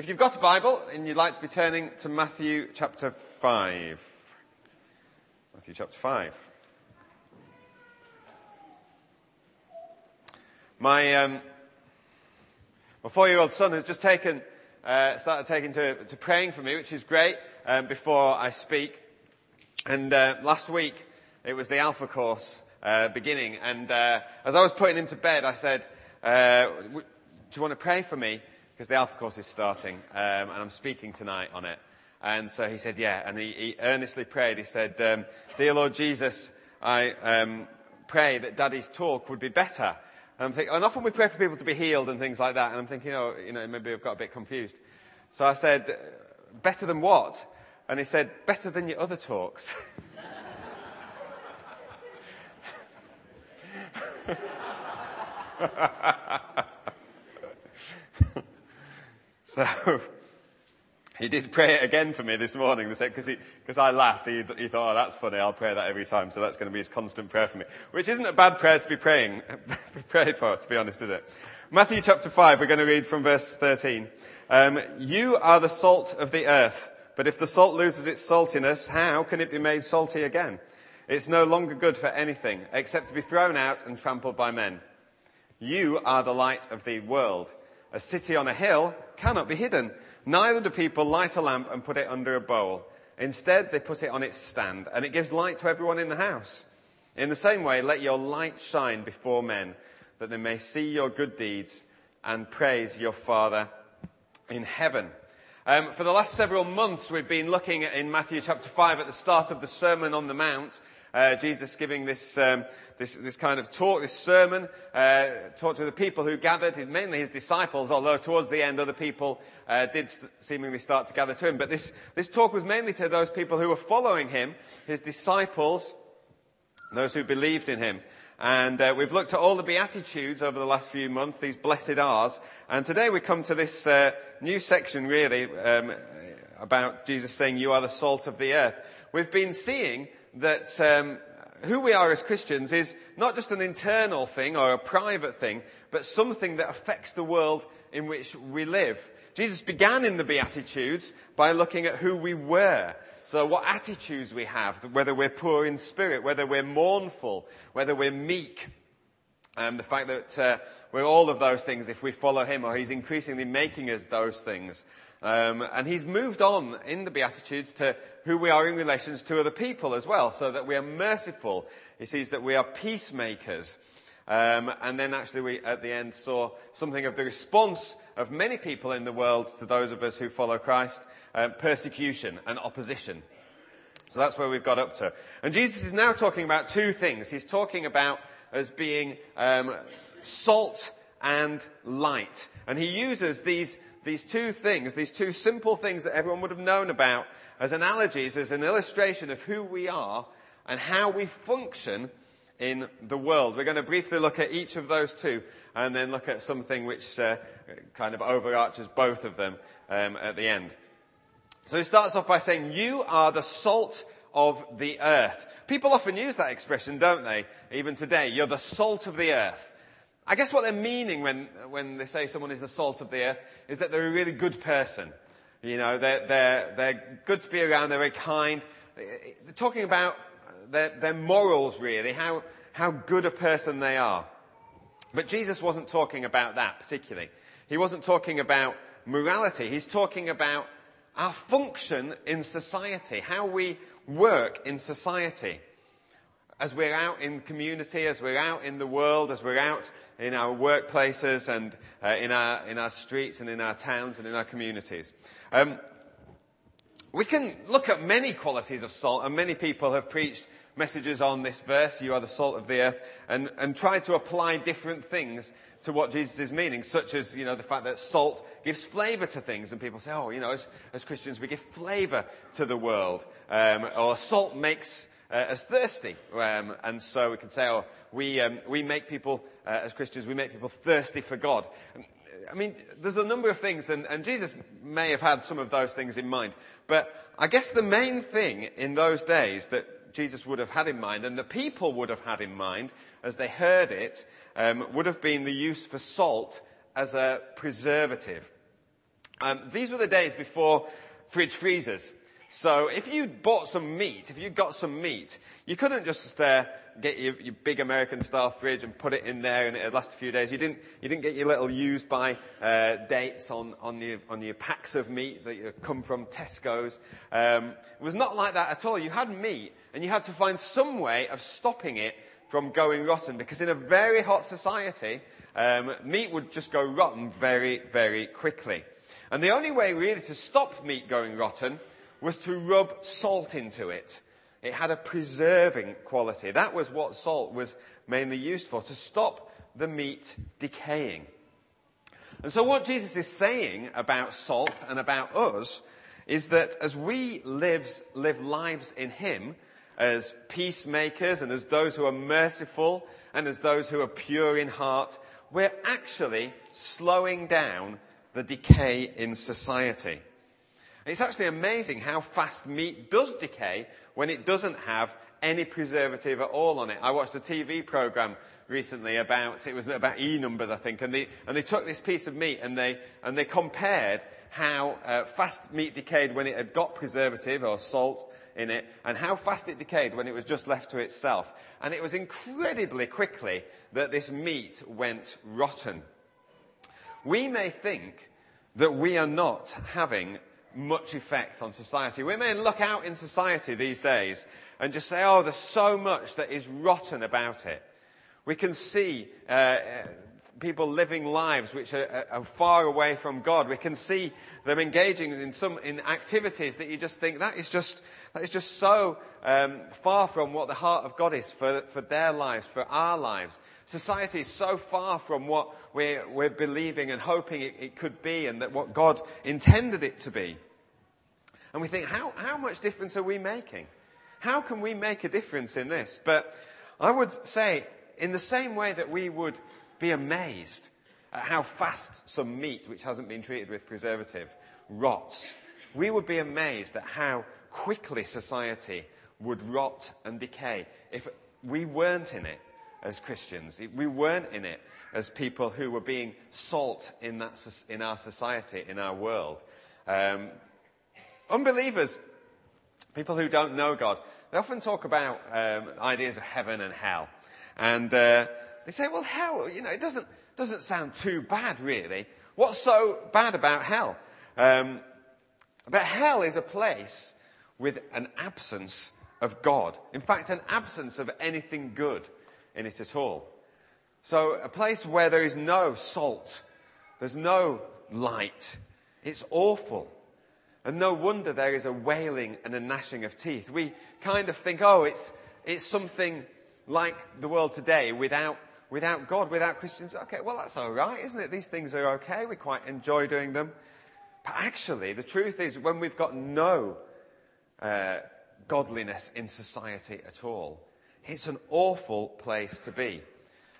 If you've got a Bible and you'd like to be turning to Matthew chapter 5. Matthew chapter 5. My, um, my four-year-old son has just taken, uh, started taking to, to praying for me, which is great, um, before I speak. And uh, last week, it was the Alpha course uh, beginning. And uh, as I was putting him to bed, I said, uh, do you want to pray for me? Because the Alpha course is starting, um, and I'm speaking tonight on it. And so he said, yeah. And he, he earnestly prayed. He said, um, Dear Lord Jesus, I um, pray that Daddy's talk would be better. And I'm thinking, and often we pray for people to be healed and things like that. And I'm thinking, oh, you know, maybe I've got a bit confused. So I said, better than what? And he said, better than your other talks. so he did pray it again for me this morning because I laughed. He, he thought, oh, that's funny. I'll pray that every time. So that's going to be his constant prayer for me, which isn't a bad prayer to be praying, prayed for, to be honest, is it? Matthew chapter five. We're going to read from verse thirteen. Um, you are the salt of the earth, but if the salt loses its saltiness, how can it be made salty again? It's no longer good for anything except to be thrown out and trampled by men. You are the light of the world. A city on a hill cannot be hidden. Neither do people light a lamp and put it under a bowl. Instead, they put it on its stand, and it gives light to everyone in the house. In the same way, let your light shine before men, that they may see your good deeds and praise your Father in heaven. Um, for the last several months, we've been looking in Matthew chapter 5 at the start of the Sermon on the Mount, uh, Jesus giving this, um, this, this kind of talk, this sermon, uh, talk to the people who gathered, mainly his disciples, although towards the end other people uh, did st- seemingly start to gather to him. But this, this talk was mainly to those people who were following him, his disciples, those who believed in him. And uh, we've looked at all the Beatitudes over the last few months, these blessed R's. And today we come to this uh, new section, really, um, about Jesus saying, You are the salt of the earth. We've been seeing that um, who we are as Christians is not just an internal thing or a private thing, but something that affects the world in which we live. Jesus began in the Beatitudes by looking at who we were. So what attitudes we have, whether we're poor in spirit, whether we're mournful, whether we're meek. Um, the fact that uh, we're all of those things if we follow him, or he's increasingly making us those things. Um, and he's moved on in the Beatitudes to who we are in relations to other people as well, so that we are merciful. He sees that we are peacemakers. Um, and then actually we, at the end, saw something of the response of many people in the world to those of us who follow Christ, um, persecution and opposition. So that's where we've got up to. And Jesus is now talking about two things. He's talking about as being um, salt and light. And he uses these these two things, these two simple things that everyone would have known about as analogies, as an illustration of who we are and how we function in the world. We're going to briefly look at each of those two and then look at something which uh, kind of overarches both of them um, at the end. So he starts off by saying, You are the salt of the earth. People often use that expression, don't they? Even today. You're the salt of the earth. I guess what they're meaning when, when they say someone is the salt of the earth is that they're a really good person. You know, they're, they're, they're good to be around, they're very kind. They're talking about their, their morals, really, how, how good a person they are. But Jesus wasn't talking about that particularly. He wasn't talking about morality. He's talking about our function in society, how we work in society. As we're out in community, as we're out in the world, as we're out in our workplaces and uh, in, our, in our streets and in our towns and in our communities. Um, we can look at many qualities of salt, and many people have preached messages on this verse, you are the salt of the earth, and, and tried to apply different things to what Jesus is meaning, such as, you know, the fact that salt gives flavour to things, and people say, oh, you know, as, as Christians we give flavour to the world, um, or salt makes uh, us thirsty, um, and so we can say, oh, we, um, we make people, uh, as Christians, we make people thirsty for God. I mean, there's a number of things, and, and Jesus may have had some of those things in mind. But I guess the main thing in those days that Jesus would have had in mind, and the people would have had in mind as they heard it, um, would have been the use for salt as a preservative. Um, these were the days before fridge freezers. So if you bought some meat, if you got some meat, you couldn't just uh, get your, your, big American style fridge and put it in there and it'd last a few days. You didn't, you didn't get your little used by uh, dates on, on, your, on your packs of meat that come from Tesco's. Um, it was not like that at all. You had meat and you had to find some way of stopping it from going rotten because in a very hot society, um, meat would just go rotten very, very quickly. And the only way really to stop meat going rotten was to rub salt into it. It had a preserving quality. That was what salt was mainly used for, to stop the meat decaying. And so what Jesus is saying about salt and about us is that as we live, live lives in Him, as peacemakers and as those who are merciful and as those who are pure in heart, we're actually slowing down the decay in society. It's actually amazing how fast meat does decay when it doesn't have any preservative at all on it. I watched a TV program recently about, it was about E numbers, I think, and they, and they took this piece of meat and they, and they compared how uh, fast meat decayed when it had got preservative or salt in it and how fast it decayed when it was just left to itself. And it was incredibly quickly that this meat went rotten. We may think that we are not having much effect on society. We may look out in society these days and just say, oh, there's so much that is rotten about it. We can see uh, uh people living lives which are, are, far away from God. We can see them engaging in some in activities that you just think that is just that is just so um, far from what the heart of God is for, for their lives, for our lives. Society is so far from what we're, we're believing and hoping it, it could be and that what God intended it to be. And we think, how, how much difference are we making? How can we make a difference in this? But I would say, in the same way that we would be amazed at how fast some meat, which hasn't been treated with preservative, rots, we would be amazed at how quickly society would rot and decay if we weren't in it as Christians. If we weren't in it as people who were being salt in, that, in our society, in our world. Um, unbelievers, people who don't know God, they often talk about um, ideas of heaven and hell. And uh, they say, well, hell, you know, it doesn't, doesn't sound too bad, really. What's so bad about hell? Um, but hell is a place with an absence of God. In fact, an absence of anything good in it at all. So, a place where there is no salt, there's no light. It's awful. And no wonder there is a wailing and a gnashing of teeth. We kind of think, oh, it's, it's something like the world today without, without God, without Christians. Okay, well, that's all right, isn't it? These things are okay. We quite enjoy doing them. But actually, the truth is, when we've got no uh, godliness in society at all. It's an awful place to be.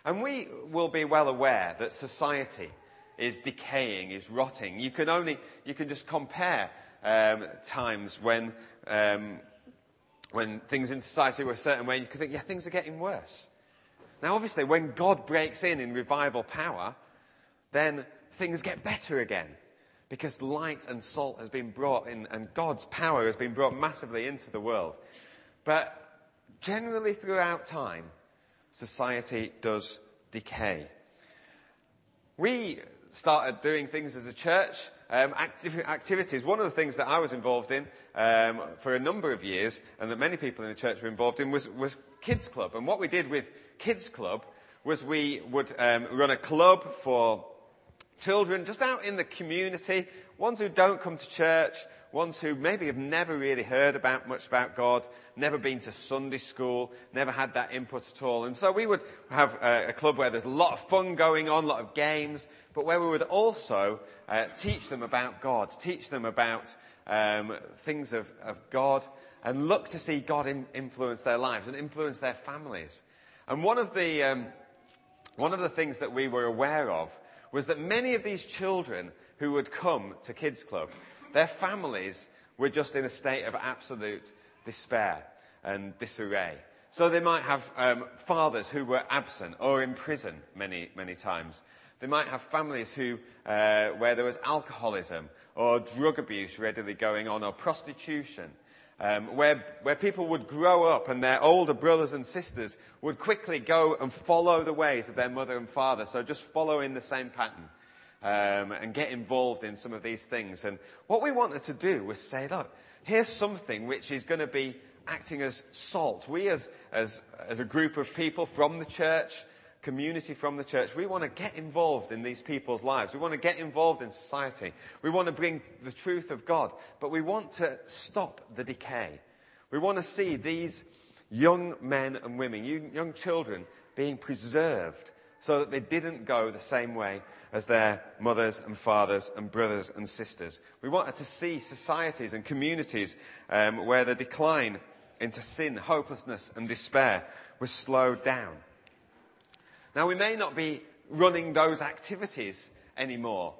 And we will be well aware that society is decaying, is rotting. You can only, you can just compare um, times when, um, when things in society were a certain way, you can think, yeah, things are getting worse. Now, obviously, when God breaks in in revival power, then things get better again because light and salt has been brought in and God's power has been brought massively into the world. But generally throughout time, society does decay. We started doing things as a church, um, activities. One of the things that I was involved in um, for a number of years, and that many people in the church were involved in, was, was Kids Club. And what we did with Kids Club was we would um, run a club for children just out in the community, ones who don't come to church, ones who maybe have never really heard about much about God, never been to Sunday school, never had that input at all. And so we would have a, a club where there's a lot of fun going on, a lot of games, but where we would also uh, teach them about God, teach them about um, things of, of, God, and look to see God in, influence their lives and influence their families. And one of the um, one of the things that we were aware of was that many of these children who would come to Kids Club, their families were just in a state of absolute despair and disarray. So they might have um, fathers who were absent or in prison many, many times. They might have families who, uh, where there was alcoholism or drug abuse readily going on or prostitution. Um, where, where people would grow up and their older brothers and sisters would quickly go and follow the ways of their mother and father. So just following the same pattern um, and get involved in some of these things. And what we wanted to do was say, look, here's something which is going to be acting as salt. We, as, as, as a group of people from the church, community from the church, we want to get involved in these people's lives. We want to get involved in society. We want to bring the truth of God, but we want to stop the decay. We want to see these young men and women, young children, being preserved so that they didn't go the same way as their mothers and fathers and brothers and sisters. We wanted to see societies and communities um, where the decline into sin, hopelessness, and despair was slowed down. Now, we may not be running those activities anymore,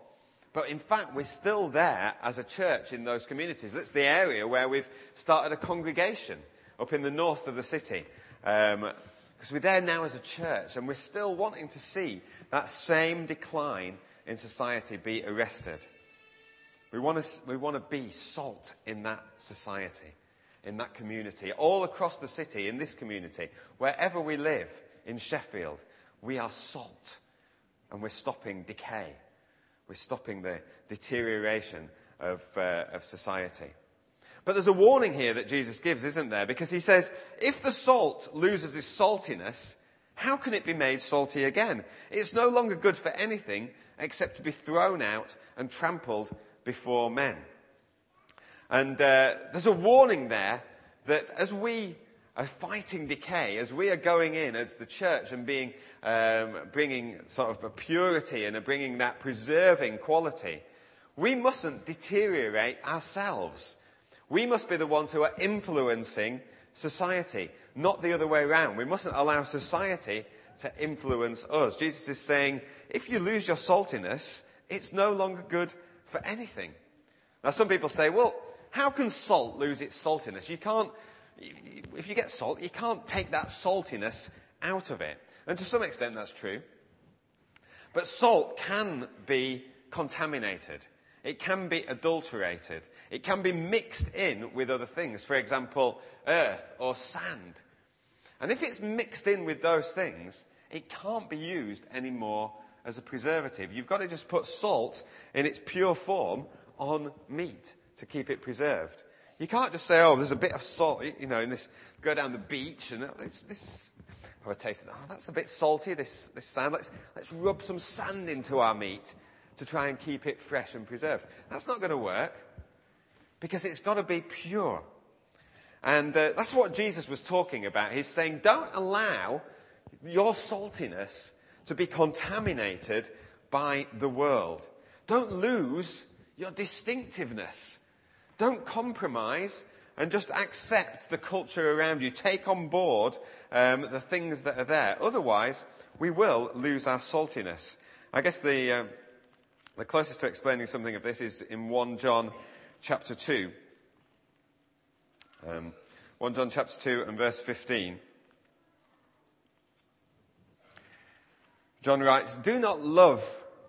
but in fact, we're still there as a church in those communities. That's the area where we've started a congregation up in the north of the city. Um, because we're there now as a church and we're still wanting to see that same decline in society be arrested. We want to, we want to be salt in that society, in that community, all across the city, in this community, wherever we live in Sheffield, we are salt and we're stopping decay. We're stopping the deterioration of, uh, of society. But there's a warning here that Jesus gives, isn't there? Because he says, if the salt loses its saltiness, how can it be made salty again? It's no longer good for anything except to be thrown out and trampled before men. And uh, there's a warning there that as we are fighting decay, as we are going in as the church and being, um, bringing sort of a purity and bringing that preserving quality, we mustn't deteriorate ourselves. We must be the ones who are influencing society, not the other way around. We mustn't allow society to influence us. Jesus is saying, if you lose your saltiness, it's no longer good for anything. Now, some people say, well, how can salt lose its saltiness? You can't, if you get salt, you can't take that saltiness out of it. And to some extent, that's true. But salt can be contaminated. It can be adulterated. It can be mixed in with other things. For example, earth or sand. And if it's mixed in with those things, it can't be used anymore as a preservative. You've got to just put salt in its pure form on meat to keep it preserved. You can't just say, oh, there's a bit of salt, you know, in this, go down the beach and oh, this, this have a taste of that. Oh, that's a bit salty, this, this sand. Let's, let's rub some sand into our meat to try and keep it fresh and preserved. That's not going to work because it's got to be pure. And uh, that's what Jesus was talking about. He's saying, don't allow your saltiness to be contaminated by the world. Don't lose your distinctiveness. Don't compromise and just accept the culture around you. Take on board um, the things that are there. Otherwise, we will lose our saltiness. I guess the, uh, the closest to explaining something of this is in 1 John chapter 2. Um, 1 John chapter 2 and verse 15. John writes, Do not love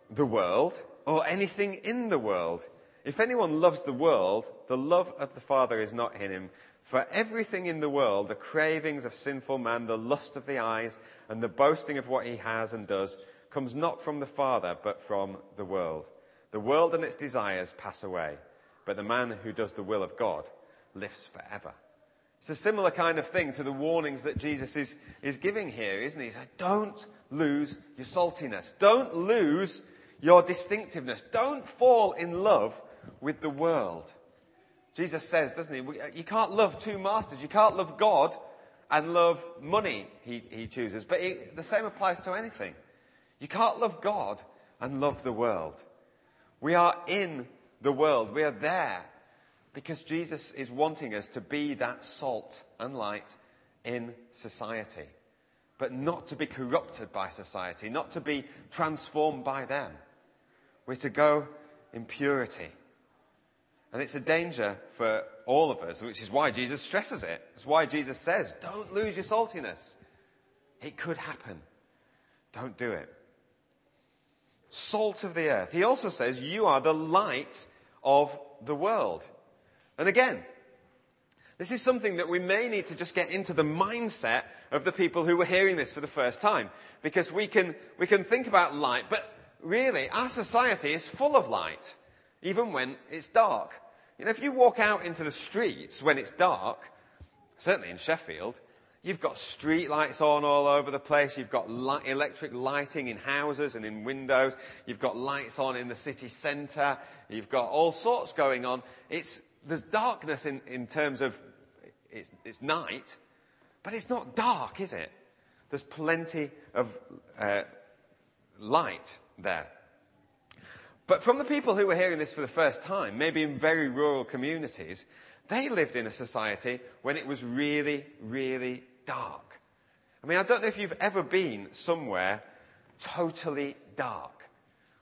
the world or anything in the world. If anyone loves the world, the love of the Father is not in him. For everything in the world, the cravings of sinful man, the lust of the eyes, and the boasting of what he has and does, comes not from the Father, but from the world. The world and its desires pass away, but the man who does the will of God lives forever. It's a similar kind of thing to the warnings that Jesus is, is giving here, isn't he? He's like, don't lose your saltiness. Don't lose your distinctiveness. Don't fall in love with the world. Jesus says, doesn't he? Uh, you can't love two masters. You can't love God and love money, he, he chooses. But he, the same applies to anything. You can't love God and love the world. We are in the world. We are there because Jesus is wanting us to be that salt and light in society, but not to be corrupted by society, not to be transformed by them. We're to go in purity. And it's a danger for all of us, which is why Jesus stresses it. It's why Jesus says, don't lose your saltiness. It could happen. Don't do it. Salt of the earth. He also says, You are the light of the world. And again, this is something that we may need to just get into the mindset of the people who were hearing this for the first time. Because we can, we can think about light, but really, our society is full of light, even when it's dark. You know, if you walk out into the streets when it's dark, certainly in Sheffield, You've got street lights on all over the place. You've got light, electric lighting in houses and in windows. You've got lights on in the city centre. You've got all sorts going on. It's, there's darkness in, in terms of it's, it's night, but it's not dark, is it? There's plenty of uh, light there. But from the people who were hearing this for the first time, maybe in very rural communities, they lived in a society when it was really, really dark. I mean, I don't know if you've ever been somewhere totally dark,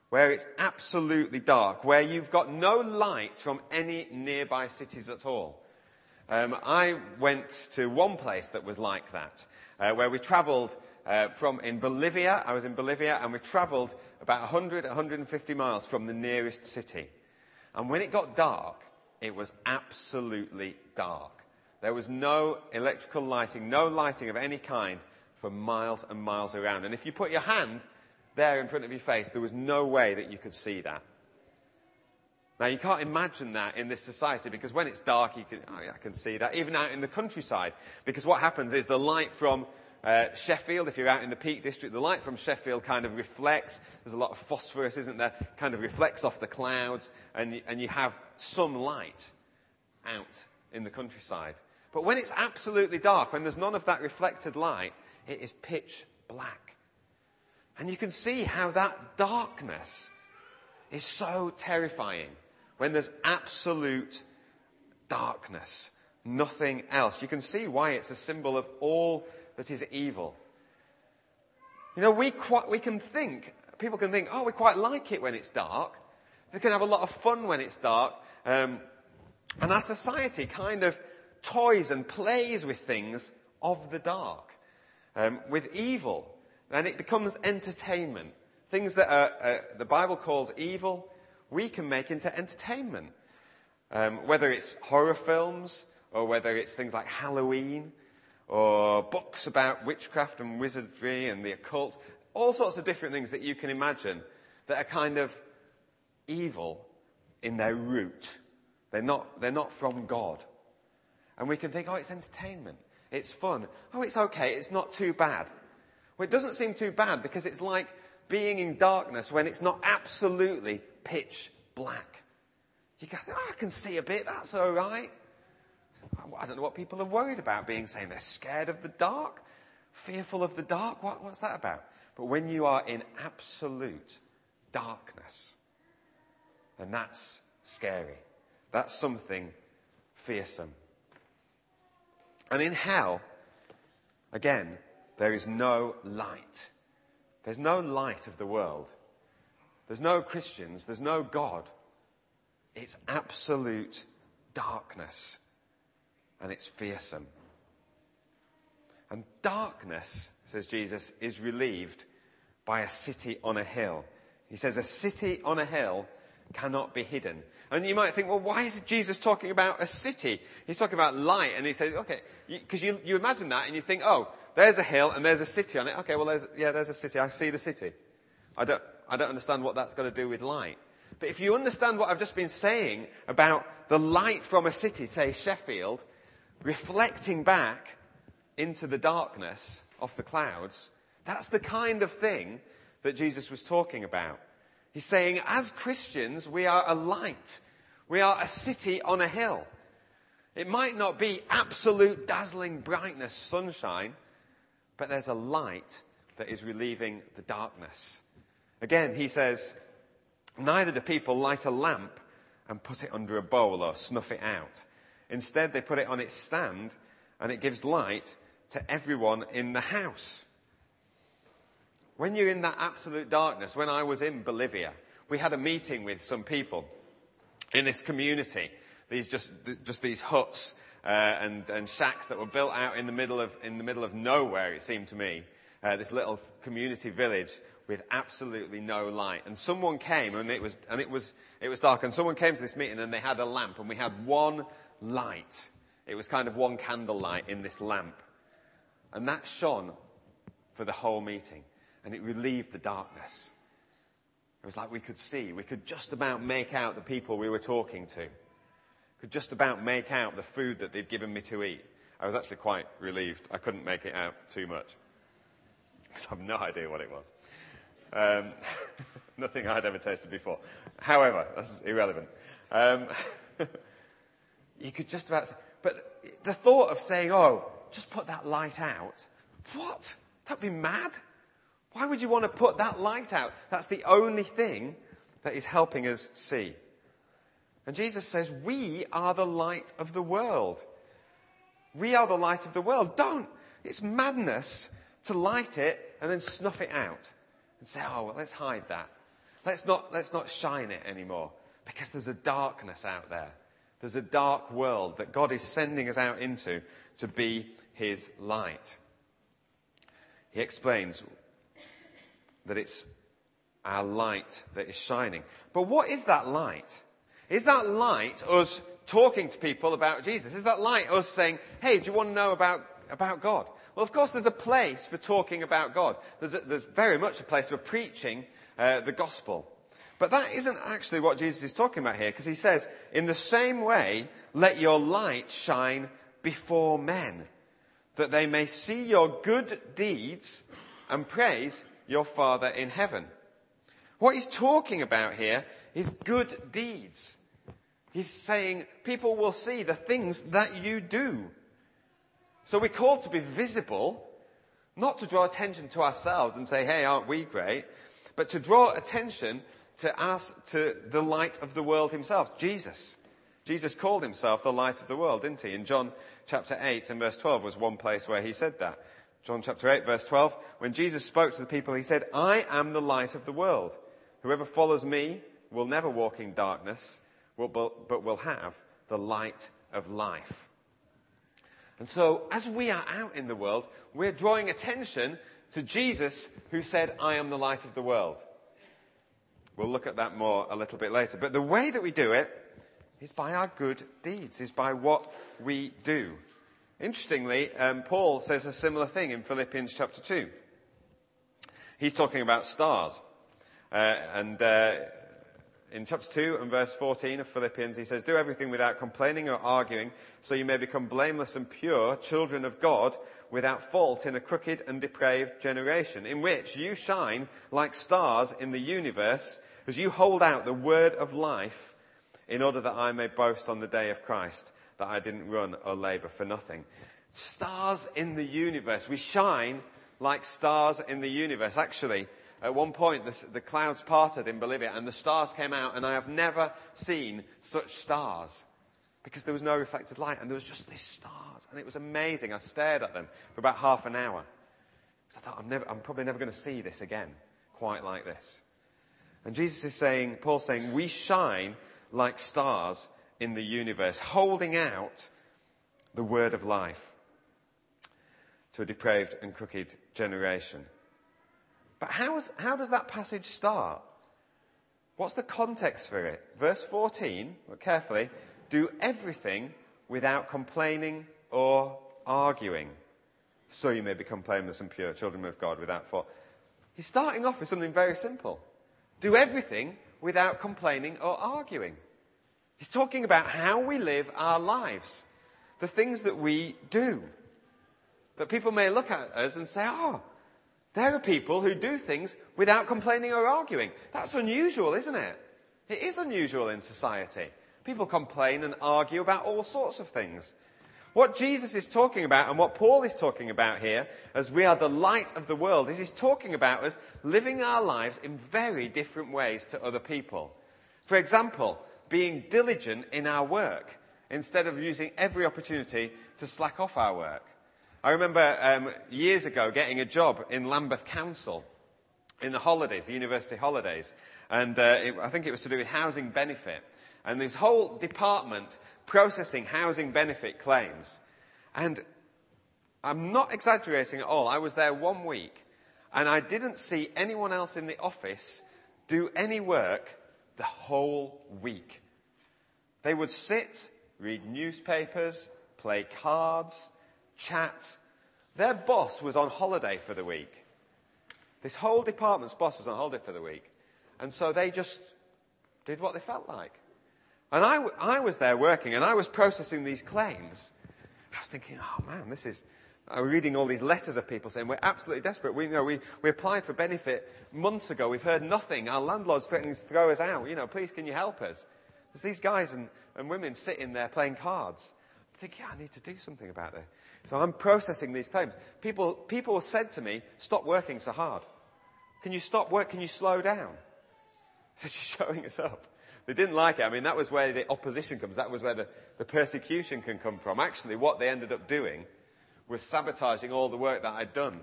where it's absolutely dark, where you've got no light from any nearby cities at all. Um, I went to one place that was like that, uh, where we travelled uh, from in Bolivia. I was in Bolivia, and we travelled about 100, 150 miles from the nearest city. And when it got dark, it was absolutely dark. There was no electrical lighting, no lighting of any kind for miles and miles around. And if you put your hand there in front of your face, there was no way that you could see that. Now, you can't imagine that in this society because when it's dark, you can, oh, I can see that. Even out in the countryside. Because what happens is the light from uh, Sheffield, if you're out in the Peak District, the light from Sheffield kind of reflects. There's a lot of phosphorus, isn't there? Kind of reflects off the clouds, and, and you have some light out in the countryside. But when it's absolutely dark, when there's none of that reflected light, it is pitch black. And you can see how that darkness is so terrifying when there's absolute darkness, nothing else. You can see why it's a symbol of all that is evil. You know, we, quite, we can think, people can think, oh, we quite like it when it's dark. They can have a lot of fun when it's dark. Um, and our society kind of toys and plays with things of the dark, um, with evil. And it becomes entertainment. Things that are, uh, the Bible calls evil, we can make into entertainment. Um, whether it's horror films, or whether it's things like Halloween, or books about witchcraft and wizardry and the occult, all sorts of different things that you can imagine that are kind of evil in their root. They're not, they're not from God. And we can think, oh, it's entertainment. It's fun. Oh, it's okay. It's not too bad. Well, it doesn't seem too bad because it's like being in darkness when it's not absolutely pitch black. You go, oh, I can see a bit. That's all right. I don't know what people are worried about being saying they're scared of the dark, fearful of the dark. What, what's that about? But when you are in absolute darkness, then that's scary. That's something fearsome. And in hell, again, there is no light. There's no light of the world. There's no Christians. There's no God. It's absolute darkness. And it's fearsome. And darkness, says Jesus, is relieved by a city on a hill. He says, a city on a hill cannot be hidden. And you might think, well, why is Jesus talking about a city? He's talking about light. And he says, okay, because you, you, you, imagine that and you think, oh, there's a hill and there's a city on it. Okay, well, there's, yeah, there's a city. I see the city. I don't, I don't understand what that's got to do with light. But if you understand what I've just been saying about the light from a city, say Sheffield, reflecting back into the darkness of the clouds, that's the kind of thing that Jesus was talking about. He's saying, as Christians, we are a light. We are a city on a hill. It might not be absolute dazzling brightness, sunshine, but there's a light that is relieving the darkness. Again, he says, neither do people light a lamp and put it under a bowl or snuff it out. Instead, they put it on its stand and it gives light to everyone in the house. When you're in that absolute darkness, when I was in Bolivia, we had a meeting with some people in this community. These just, just these huts uh, and, and shacks that were built out in the middle of, in the middle of nowhere, it seemed to me. Uh, this little community village with absolutely no light. And someone came and it was, and it was, it was dark and someone came to this meeting and they had a lamp and we had one light. It was kind of one candlelight in this lamp. And that shone for the whole meeting and it relieved the darkness. It was like we could see, we could just about make out the people we were talking to. Could just about make out the food that they'd given me to eat. I was actually quite relieved. I couldn't make it out too much. Because I have no idea what it was. Um, nothing I'd ever tasted before. However, that's irrelevant. Um, you could just about say, but the thought of saying, oh, just put that light out, what? That'd be mad. Why would you want to put that light out? That's the only thing that is helping us see. And Jesus says, We are the light of the world. We are the light of the world. Don't. It's madness to light it and then snuff it out and say, Oh, well, let's hide that. Let's not, let's not shine it anymore because there's a darkness out there. There's a dark world that God is sending us out into to be His light. He explains that it's our light that is shining. But what is that light? Is that light us talking to people about Jesus? Is that light us saying, hey, do you want to know about, about God? Well, of course, there's a place for talking about God. There's, a, there's very much a place for preaching uh, the gospel. But that isn't actually what Jesus is talking about here, because he says, in the same way, let your light shine before men, that they may see your good deeds and praise your Father in heaven. What he's talking about here is good deeds. He's saying people will see the things that you do. So we're called to be visible, not to draw attention to ourselves and say, hey, aren't we great? But to draw attention to us, to the light of the world himself, Jesus. Jesus called himself the light of the world, didn't he? In John chapter 8 and verse 12 was one place where he said that. John chapter 8 verse 12, when Jesus spoke to the people, he said, I am the light of the world. Whoever follows me will never walk in darkness, but will have the light of life. And so, as we are out in the world, we're drawing attention to Jesus who said, I am the light of the world. We'll look at that more a little bit later. But the way that we do it is by our good deeds, is by what we do. Interestingly, um, Paul says a similar thing in Philippians chapter 2. He's talking about stars. Uh, and uh, in chapter 2 and verse 14 of Philippians, he says, Do everything without complaining or arguing, so you may become blameless and pure, children of God, without fault in a crooked and depraved generation, in which you shine like stars in the universe, as you hold out the word of life, in order that I may boast on the day of Christ that I didn't run or labor for nothing. Stars in the universe. We shine like stars in the universe. Actually, at one point, the, the, clouds parted in Bolivia and the stars came out, and I have never seen such stars because there was no reflected light, and there was just these stars, and it was amazing. I stared at them for about half an hour because I thought, I'm, never, I'm probably never going to see this again quite like this. And Jesus is saying, Paul's saying, we shine like stars in the universe, holding out the word of life to a depraved and crooked generation. But how, is, how does that passage start? What's the context for it? Verse 14, look carefully, do everything without complaining or arguing, so you may become blameless and pure, children of God without fault. He's starting off with something very simple. Do everything without complaining or arguing. He's talking about how we live our lives, the things that we do. That people may look at us and say, oh, there are people who do things without complaining or arguing. That's unusual, isn't it? It is unusual in society. People complain and argue about all sorts of things. What Jesus is talking about and what Paul is talking about here, as we are the light of the world, is he's talking about us living our lives in very different ways to other people. For example, being diligent in our work instead of using every opportunity to slack off our work. I remember um, years ago getting a job in Lambeth Council in the holidays, the university holidays, and uh, it, I think it was to do with housing benefit. And this whole department processing housing benefit claims. And I'm not exaggerating at all. I was there one week. And I didn't see anyone else in the office do any work the whole week. They would sit, read newspapers, play cards, chat. Their boss was on holiday for the week. This whole department's boss was on holiday for the week. And so they just did what they felt like. And I, I was there working and I was processing these claims. I was thinking, oh man, this is, I'm reading all these letters of people saying we're absolutely desperate. We, you know, we, we applied for benefit months ago. We've heard nothing. Our landlord's threatening to throw us out. You know, please can you help us? There's these guys and, and women sitting there playing cards. I think, yeah, I need to do something about this. So I'm processing these claims. People, people said to me, stop working so hard. Can you stop work? Can you slow down? Said, you're showing us up. They didn't like it. I mean, that was where the opposition comes. That was where the, the persecution can come from. Actually, what they ended up doing was sabotaging all the work that I'd done.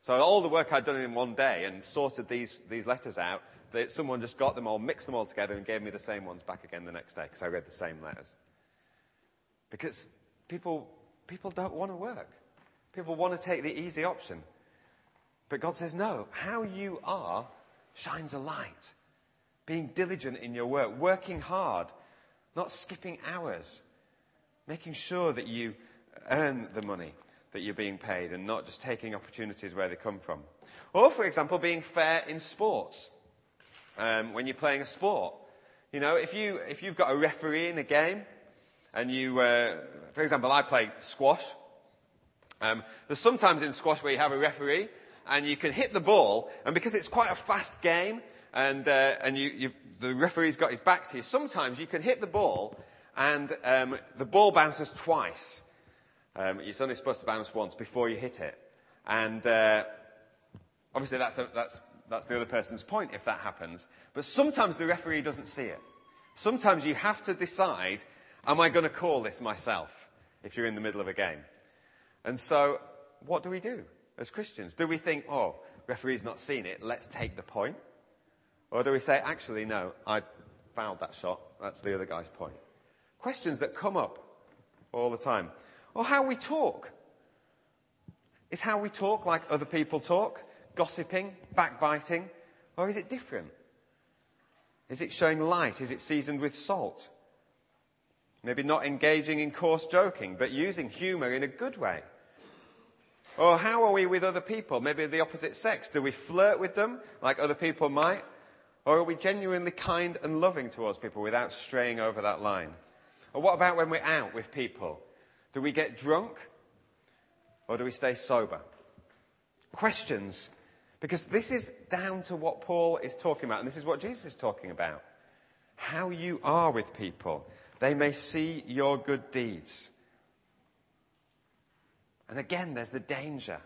So all the work I'd done in one day and sorted these, these letters out, that someone just got them all, mixed them all together and gave me the same ones back again the next day because I read the same letters. Because people, people don't want to work. People want to take the easy option. But God says, no, how you are shines a light. Being diligent in your work, working hard, not skipping hours, making sure that you earn the money that you're being paid and not just taking opportunities where they come from. Or, for example, being fair in sports. Um, when you're playing a sport, you know, if you if you've got a referee in a game, and you, uh, for example, I play squash. Um, there's sometimes in squash where you have a referee, and you can hit the ball, and because it's quite a fast game, and uh, and you, the referee's got his back to you, sometimes you can hit the ball, and um, the ball bounces twice. Um, it's only supposed to bounce once before you hit it. And uh, obviously that's, a, that's, that's the other person's point if that happens. But sometimes the referee doesn't see it. Sometimes you have to decide, am I going to call this myself if you're in the middle of a game? And so what do we do as Christians? Do we think, oh, referee's not seen it, let's take the point? Or do we say, actually, no, I fouled that shot, that's the other guy's point? Questions that come up all the time. Or how we talk. Is how we talk like other people talk? Gossiping, backbiting? Or is it different? Is it showing light? Is it seasoned with salt? Maybe not engaging in coarse joking, but using humour in a good way. Or how are we with other people? Maybe the opposite sex. Do we flirt with them like other people might? Or are we genuinely kind and loving towards people without straying over that line? Or what about when we're out with people? Do we get drunk or do we stay sober? Questions. Because this is down to what Paul is talking about, and this is what Jesus is talking about. How you are with people. They may see your good deeds. And again, there's the danger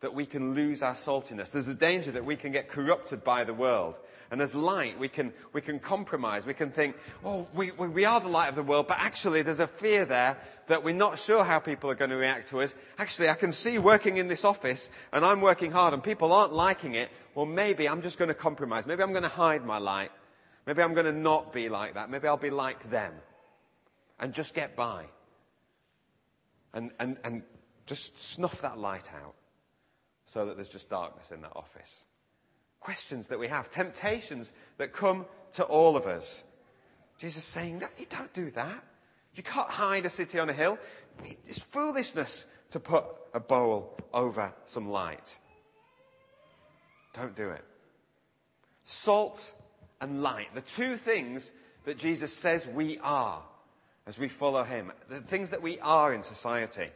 that we can lose our saltiness. There's the danger that we can get corrupted by the world. And as light, we can, we can compromise. We can think, oh, we, we we are the light of the world, but actually there's a fear there that we're not sure how people are going to react to us. Actually, I can see working in this office and I'm working hard and people aren't liking it. Well, maybe I'm just going to compromise. Maybe I'm going to hide my light. Maybe I'm going to not be like that. Maybe I'll be like them and just get by and, and, and just snuff that light out so that there's just darkness in that office questions that we have, temptations that come to all of us. Jesus saying, that you don't do that. You can't hide a city on a hill. It's foolishness to put a bowl over some light. Don't do it. Salt and light, the two things that Jesus says we are as we follow him, the things that we are in society.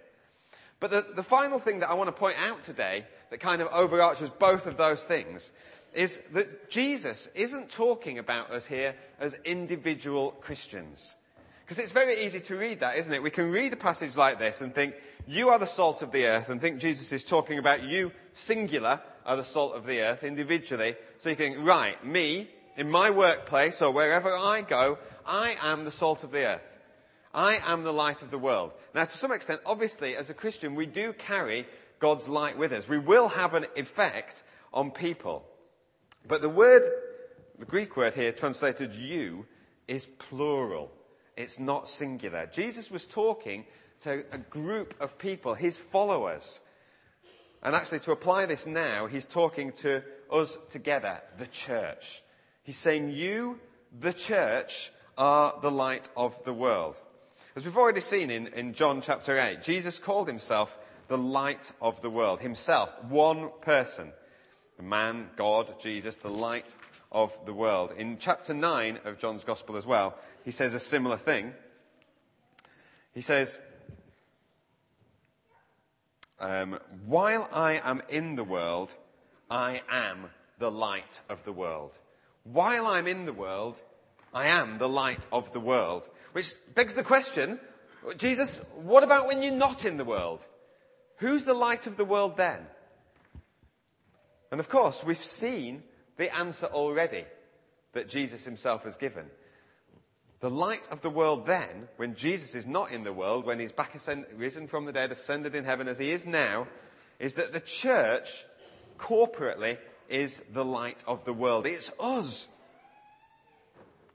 But the, the final thing that I want to point out today that kind of overarches both of those things is that Jesus isn't talking about us here as individual Christians. Because it's very easy to read that, isn't it? We can read a passage like this and think, you are the salt of the earth, and think Jesus is talking about you, singular, are the salt of the earth, individually. So you think, right, me, in my workplace or wherever I go, I am the salt of the earth. I am the light of the world. Now, to some extent, obviously, as a Christian, we do carry God's light with us. We will have an effect on people. But the word, the Greek word here translated you, is plural. It's not singular. Jesus was talking to a group of people, his followers. And actually, to apply this now, he's talking to us together, the church. He's saying, You, the church, are the light of the world. As we've already seen in, in John chapter 8, Jesus called himself the light of the world. Himself, one person. The man, God, Jesus, the light of the world. In chapter 9 of John's Gospel as well, he says a similar thing. He says, um, While I am in the world, I am the light of the world. While I'm in the world, I am the light of the world. Which begs the question, Jesus, what about when you're not in the world? Who's the light of the world then? And of course, we've seen the answer already that Jesus himself has given. The light of the world then, when Jesus is not in the world, when he's back ascend, risen from the dead, ascended in heaven as he is now, is that the church corporately is the light of the world. It's us.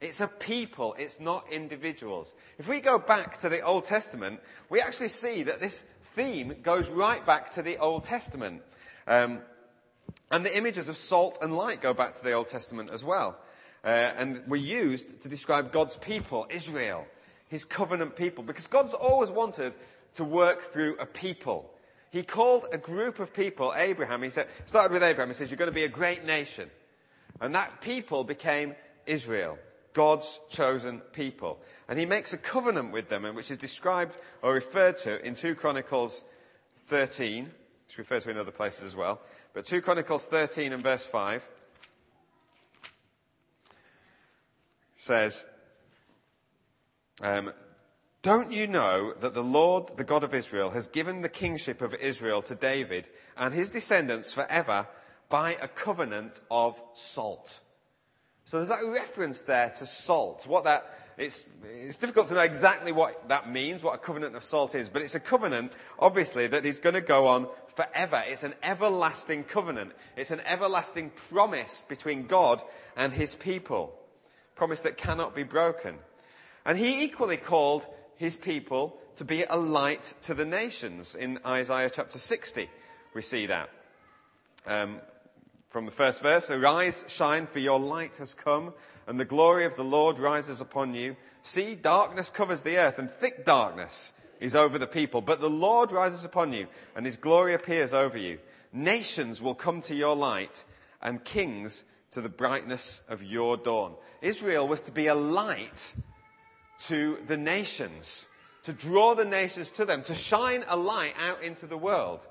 It's a people, it's not individuals. If we go back to the Old Testament, we actually see that this theme goes right back to the Old Testament. Um, and the images of salt and light go back to the Old Testament as well. Uh, and were used to describe God's people, Israel, his covenant people, because God's always wanted to work through a people. He called a group of people, Abraham, he said, started with Abraham, he says, you're going to be a great nation. And that people became Israel, God's chosen people. And he makes a covenant with them, which is described or referred to in 2 Chronicles 13. It's referred to in other places as well. But 2 Chronicles 13 and verse 5 says, um, don't you know that the Lord, the God of Israel, has given the kingship of Israel to David and his descendants forever by a covenant of salt? So there's that reference there to salt. What that, it's, it's difficult to know exactly what that means, what a covenant of salt is, but it's a covenant, obviously, that is going to go on forever. It's an everlasting covenant. It's an everlasting promise between God and his people. Promise that cannot be broken. And he equally called his people to be a light to the nations. In Isaiah chapter 60, we see that. Um, from the first verse, Arise, shine, for your light has come, and the glory of the Lord rises upon you. See, darkness covers the earth, and thick darkness is over the people. But the Lord rises upon you, and his glory appears over you. Nations will come to your light, and kings to the brightness of your dawn. Israel was to be a light to the nations, to draw the nations to them, to shine a light out into the world.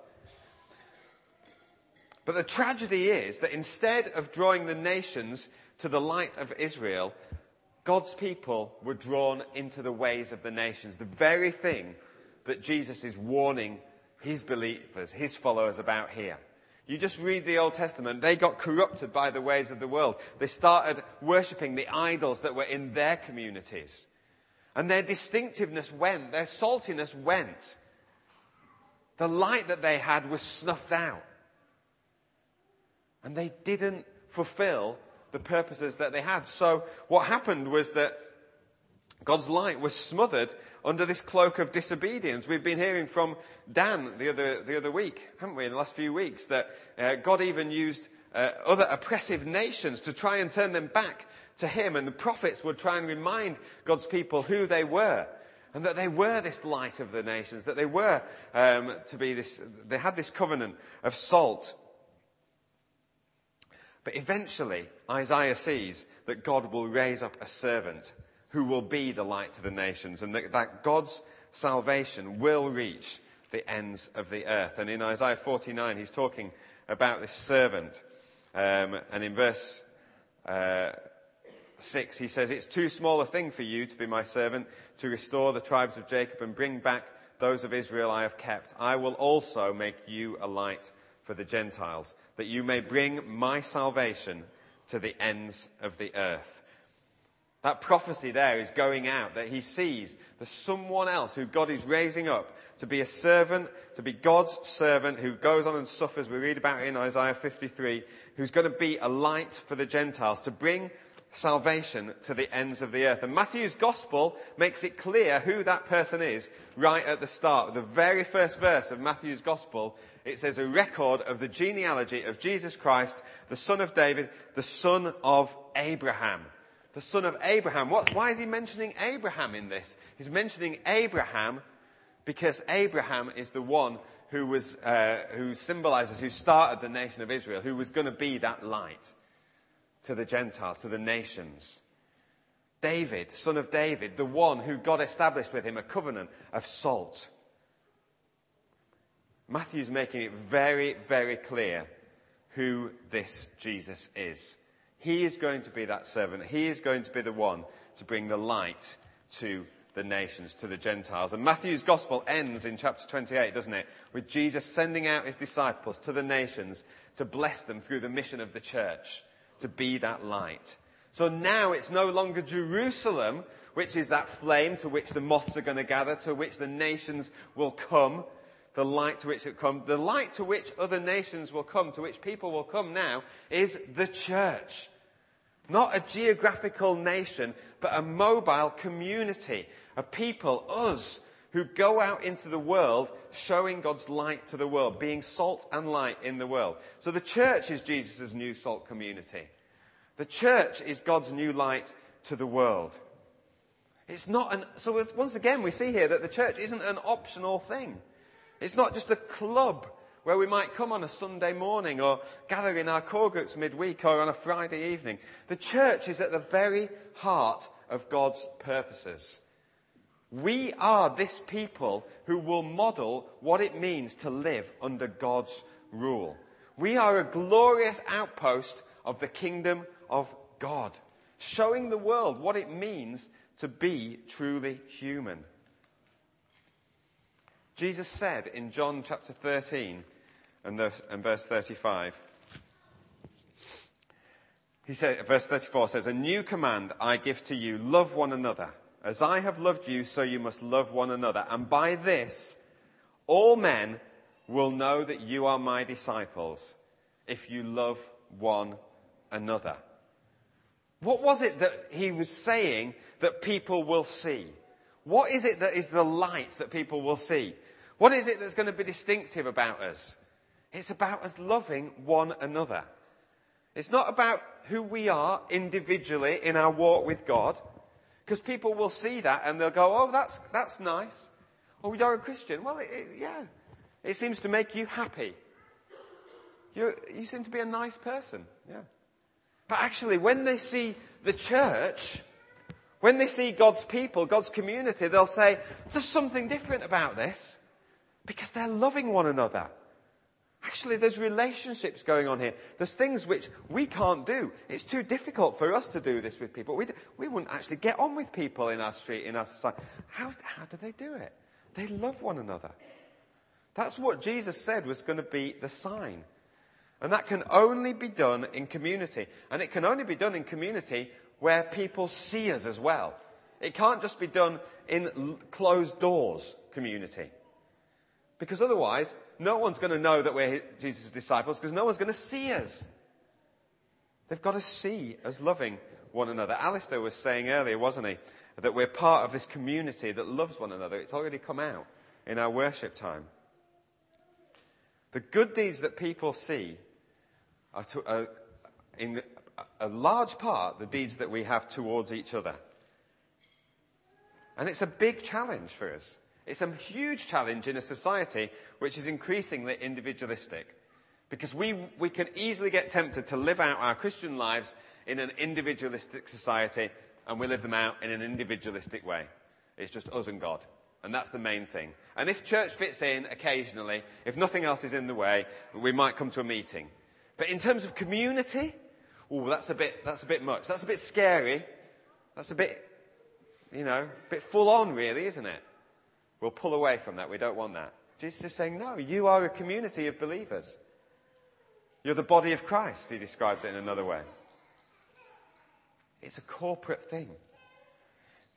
But the tragedy is that instead of drawing the nations to the light of Israel, God's people were drawn into the ways of the nations, the very thing that Jesus is warning his believers, his followers about here. You just read the Old Testament, they got corrupted by the ways of the world. They started worshipping the idols that were in their communities. And their distinctiveness went, their saltiness went. The light that they had was snuffed out. And they didn't fulfill the purposes that they had. So what happened was that God's light was smothered under this cloak of disobedience. We've been hearing from Dan the other, the other week, haven't we, in the last few weeks, that uh, God even used uh, other oppressive nations to try and turn them back to him. And the prophets would try and remind God's people who they were. And that they were this light of the nations, that they were um, to be this, they had this covenant of salt. But eventually, Isaiah sees that God will raise up a servant who will be the light to the nations and that, that God's salvation will reach the ends of the earth. And in Isaiah 49, he's talking about this servant. Um, and in verse uh, 6, he says, It's too small a thing for you to be my servant, to restore the tribes of Jacob and bring back those of Israel I have kept. I will also make you a light for the Gentiles, that you may bring my salvation to the ends of the earth. That prophecy there is going out that he sees there's someone else who God is raising up to be a servant, to be God's servant who goes on and suffers. We read about it in Isaiah 53, who's going to be a light for the Gentiles, to bring salvation to the ends of the earth. And Matthew's gospel makes it clear who that person is right at the start. The very first verse of Matthew's gospel, it says a record of the genealogy of Jesus Christ, the son of David, the son of Abraham. The son of Abraham. What, why is he mentioning Abraham in this? He's mentioning Abraham because Abraham is the one who was, uh, who symbolizes, who started the nation of Israel, who was going to be that light to the Gentiles, to the nations. David, son of David, the one who God established with him a covenant of salt. Matthew's making it very, very clear who this Jesus is. He is going to be that servant. He is going to be the one to bring the light to the nations, to the Gentiles. And Matthew's gospel ends in chapter 28, doesn't it? With Jesus sending out his disciples to the nations to bless them through the mission of the church to be that light. So now it's no longer Jerusalem, which is that flame to which the moths are going to gather, to which the nations will come, the light to which it come, the light to which other nations will come, to which people will come now, is the church. Not a geographical nation, but a mobile community, a people, us, who go out into the world showing God's light to the world, being salt and light in the world. So the church is Jesus' new salt community. The church is God's new light to the world. It's not an, so once again we see here that the church isn't an optional thing. It's not just a club where we might come on a Sunday morning or gather in our core groups midweek or on a Friday evening. The church is at the very heart of God's purposes. We are this people who will model what it means to live under God's rule. We are a glorious outpost of the kingdom of God, showing the world what it means to be truly human. Jesus said in John chapter 13 and, verse 35, he said, verse 34 says, A new command I give to you, love one another. As I have loved you, so you must love one another. And by this, all men will know that you are my disciples, if you love one another. What was it that he was saying that people will see? What is it that is the light that people will see? What is it that's going to be distinctive about us? It's about us loving one another. It's not about who we are individually in our walk with God. Because people will see that and they'll go, oh, that's, that's nice. Oh, you're a Christian. Well, it, it, yeah. It seems to make you happy. you you seem to be a nice person. Yeah. But actually, when they see the church, when they see God's people, God's community, they'll say, there's something different about this. Because they're loving one another. Actually, there's relationships going on here. There's things which we can't do. It's too difficult for us to do this with people. We, we wouldn't actually get on with people in our street, in our society. How, how do they do it? They love one another. That's what Jesus said was going to be the sign. And that can only be done in community. And it can only be done in community where people see us as well. It can't just be done in closed doors community. Because otherwise, no one's going to know that we're Jesus' disciples because no one's going to see us. They've got to see us loving one another. Alistair was saying earlier, wasn't he, that we're part of this community that loves one another. It's already come out in our worship time. The good deeds that people see are, to, are in a large part the deeds that we have towards each other. And it's a big challenge for us. It's a huge challenge in a society which is increasingly individualistic. Because we, we can easily get tempted to live out our Christian lives in an individualistic society, and we live them out in an individualistic way. It's just us and God. And that's the main thing. And if church fits in occasionally, if nothing else is in the way, we might come to a meeting. But in terms of community, oh, that's a bit, that's a bit much. That's a bit scary. That's a bit, you know, a bit full on really, isn't it? We'll pull away from that. We don't want that. Jesus is saying, no, you are a community of believers. You're the body of Christ, he describes it in another way. It's a corporate thing.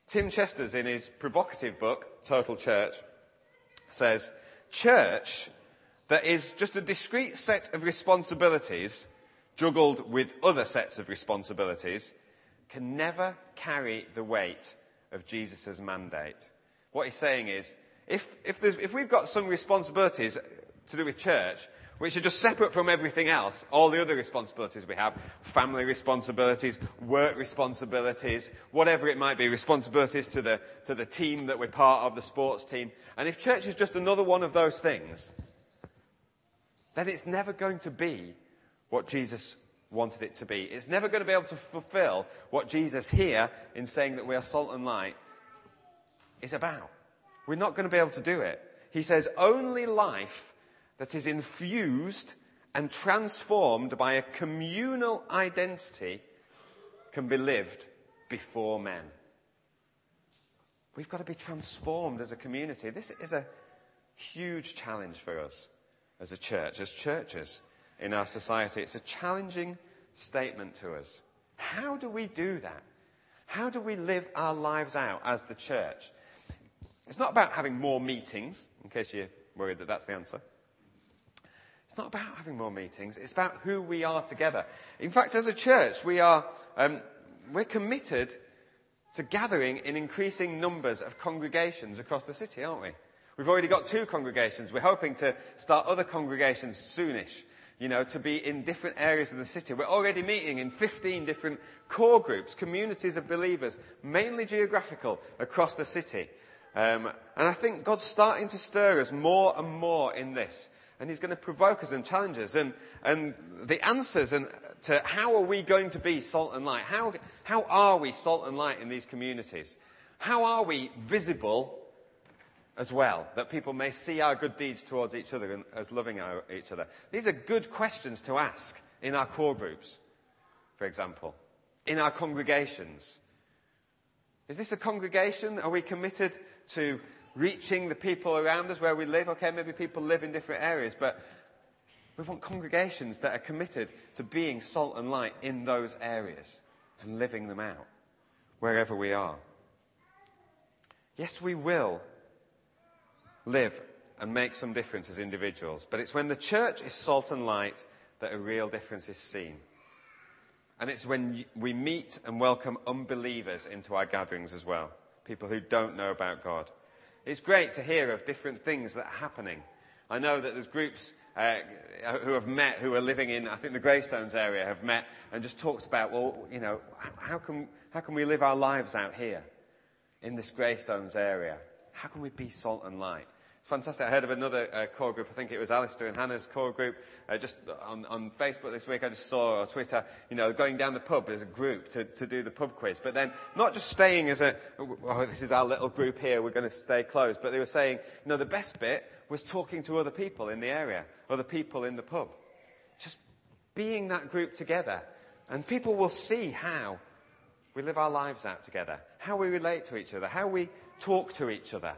Tim Chesters, in his provocative book, Total Church, says, Church that is just a discrete set of responsibilities juggled with other sets of responsibilities can never carry the weight of Jesus' mandate. What he's saying is, if, if, if we've got some responsibilities to do with church, which are just separate from everything else, all the other responsibilities we have, family responsibilities, work responsibilities, whatever it might be, responsibilities to the, to the team that we're part of, the sports team. And if church is just another one of those things, then it's never going to be what Jesus wanted it to be. It's never going to be able to fulfill what Jesus here, in saying that we are salt and light, is about. We're not going to be able to do it. He says only life that is infused and transformed by a communal identity can be lived before men. We've got to be transformed as a community. This is a huge challenge for us as a church, as churches in our society. It's a challenging statement to us. How do we do that? How do we live our lives out as the church? It's not about having more meetings, in case you're worried that that's the answer. It's not about having more meetings. It's about who we are together. In fact, as a church, we are, um, we're committed to gathering in increasing numbers of congregations across the city, aren't we? We've already got two congregations. We're hoping to start other congregations soonish, you know, to be in different areas of the city. We're already meeting in 15 different core groups, communities of believers, mainly geographical, across the city. Um, and I think God's starting to stir us more and more in this. And He's going to provoke us and challenge us. And, and the answers and to how are we going to be salt and light? How, how are we salt and light in these communities? How are we visible as well, that people may see our good deeds towards each other and as loving our, each other? These are good questions to ask in our core groups, for example, in our congregations. Is this a congregation? Are we committed to reaching the people around us where we live? Okay, maybe people live in different areas, but we want congregations that are committed to being salt and light in those areas and living them out wherever we are. Yes, we will live and make some difference as individuals, but it's when the church is salt and light that a real difference is seen. And it's when we meet and welcome unbelievers into our gatherings as well, people who don't know about God. It's great to hear of different things that are happening. I know that there's groups uh, who have met, who are living in, I think the Greystones area, have met and just talked about, well, you know, how can, how can we live our lives out here in this Greystones area? How can we be salt and light? It's fantastic. I heard of another uh, core group. I think it was Alistair and Hannah's core group. Uh, just on, on, Facebook this week, I just saw, or Twitter, you know, going down the pub as a group to, to do the pub quiz. But then not just staying as a, oh, this is our little group here, we're going to stay close. But they were saying, you know, the best bit was talking to other people in the area, other people in the pub. Just being that group together. And people will see how we live our lives out together, how we relate to each other, how we talk to each other.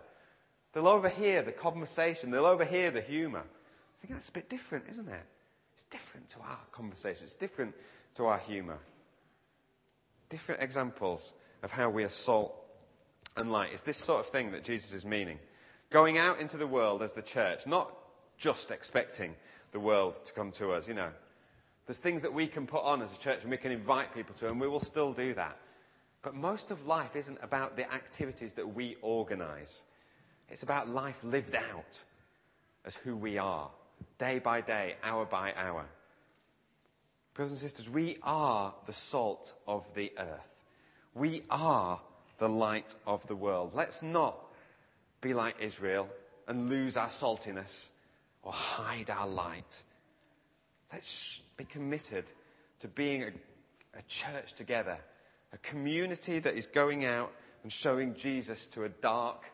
They'll overhear the conversation. They'll overhear the humour. I think that's a bit different, isn't it? It's different to our conversation. It's different to our humour. Different examples of how we are salt and light. It's this sort of thing that Jesus is meaning. Going out into the world as the church, not just expecting the world to come to us, you know. There's things that we can put on as a church and we can invite people to, and we will still do that. But most of life isn't about the activities that we organise. It's about life lived out as who we are, day by day, hour by hour. Brothers and sisters, we are the salt of the earth. We are the light of the world. Let's not be like Israel and lose our saltiness or hide our light. Let's be committed to being a, a church together, a community that is going out and showing Jesus to a dark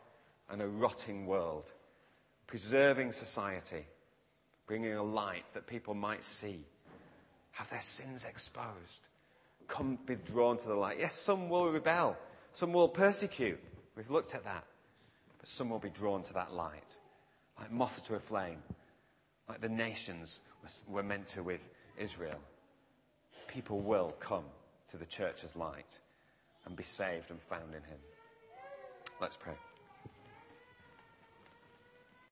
and a rotting world, preserving society, bringing a light that people might see, have their sins exposed, come be drawn to the light. Yes, some will rebel, some will persecute. We've looked at that. But some will be drawn to that light, like moths to a flame, like the nations were meant to with Israel. People will come to the church's light and be saved and found in him. Let's pray.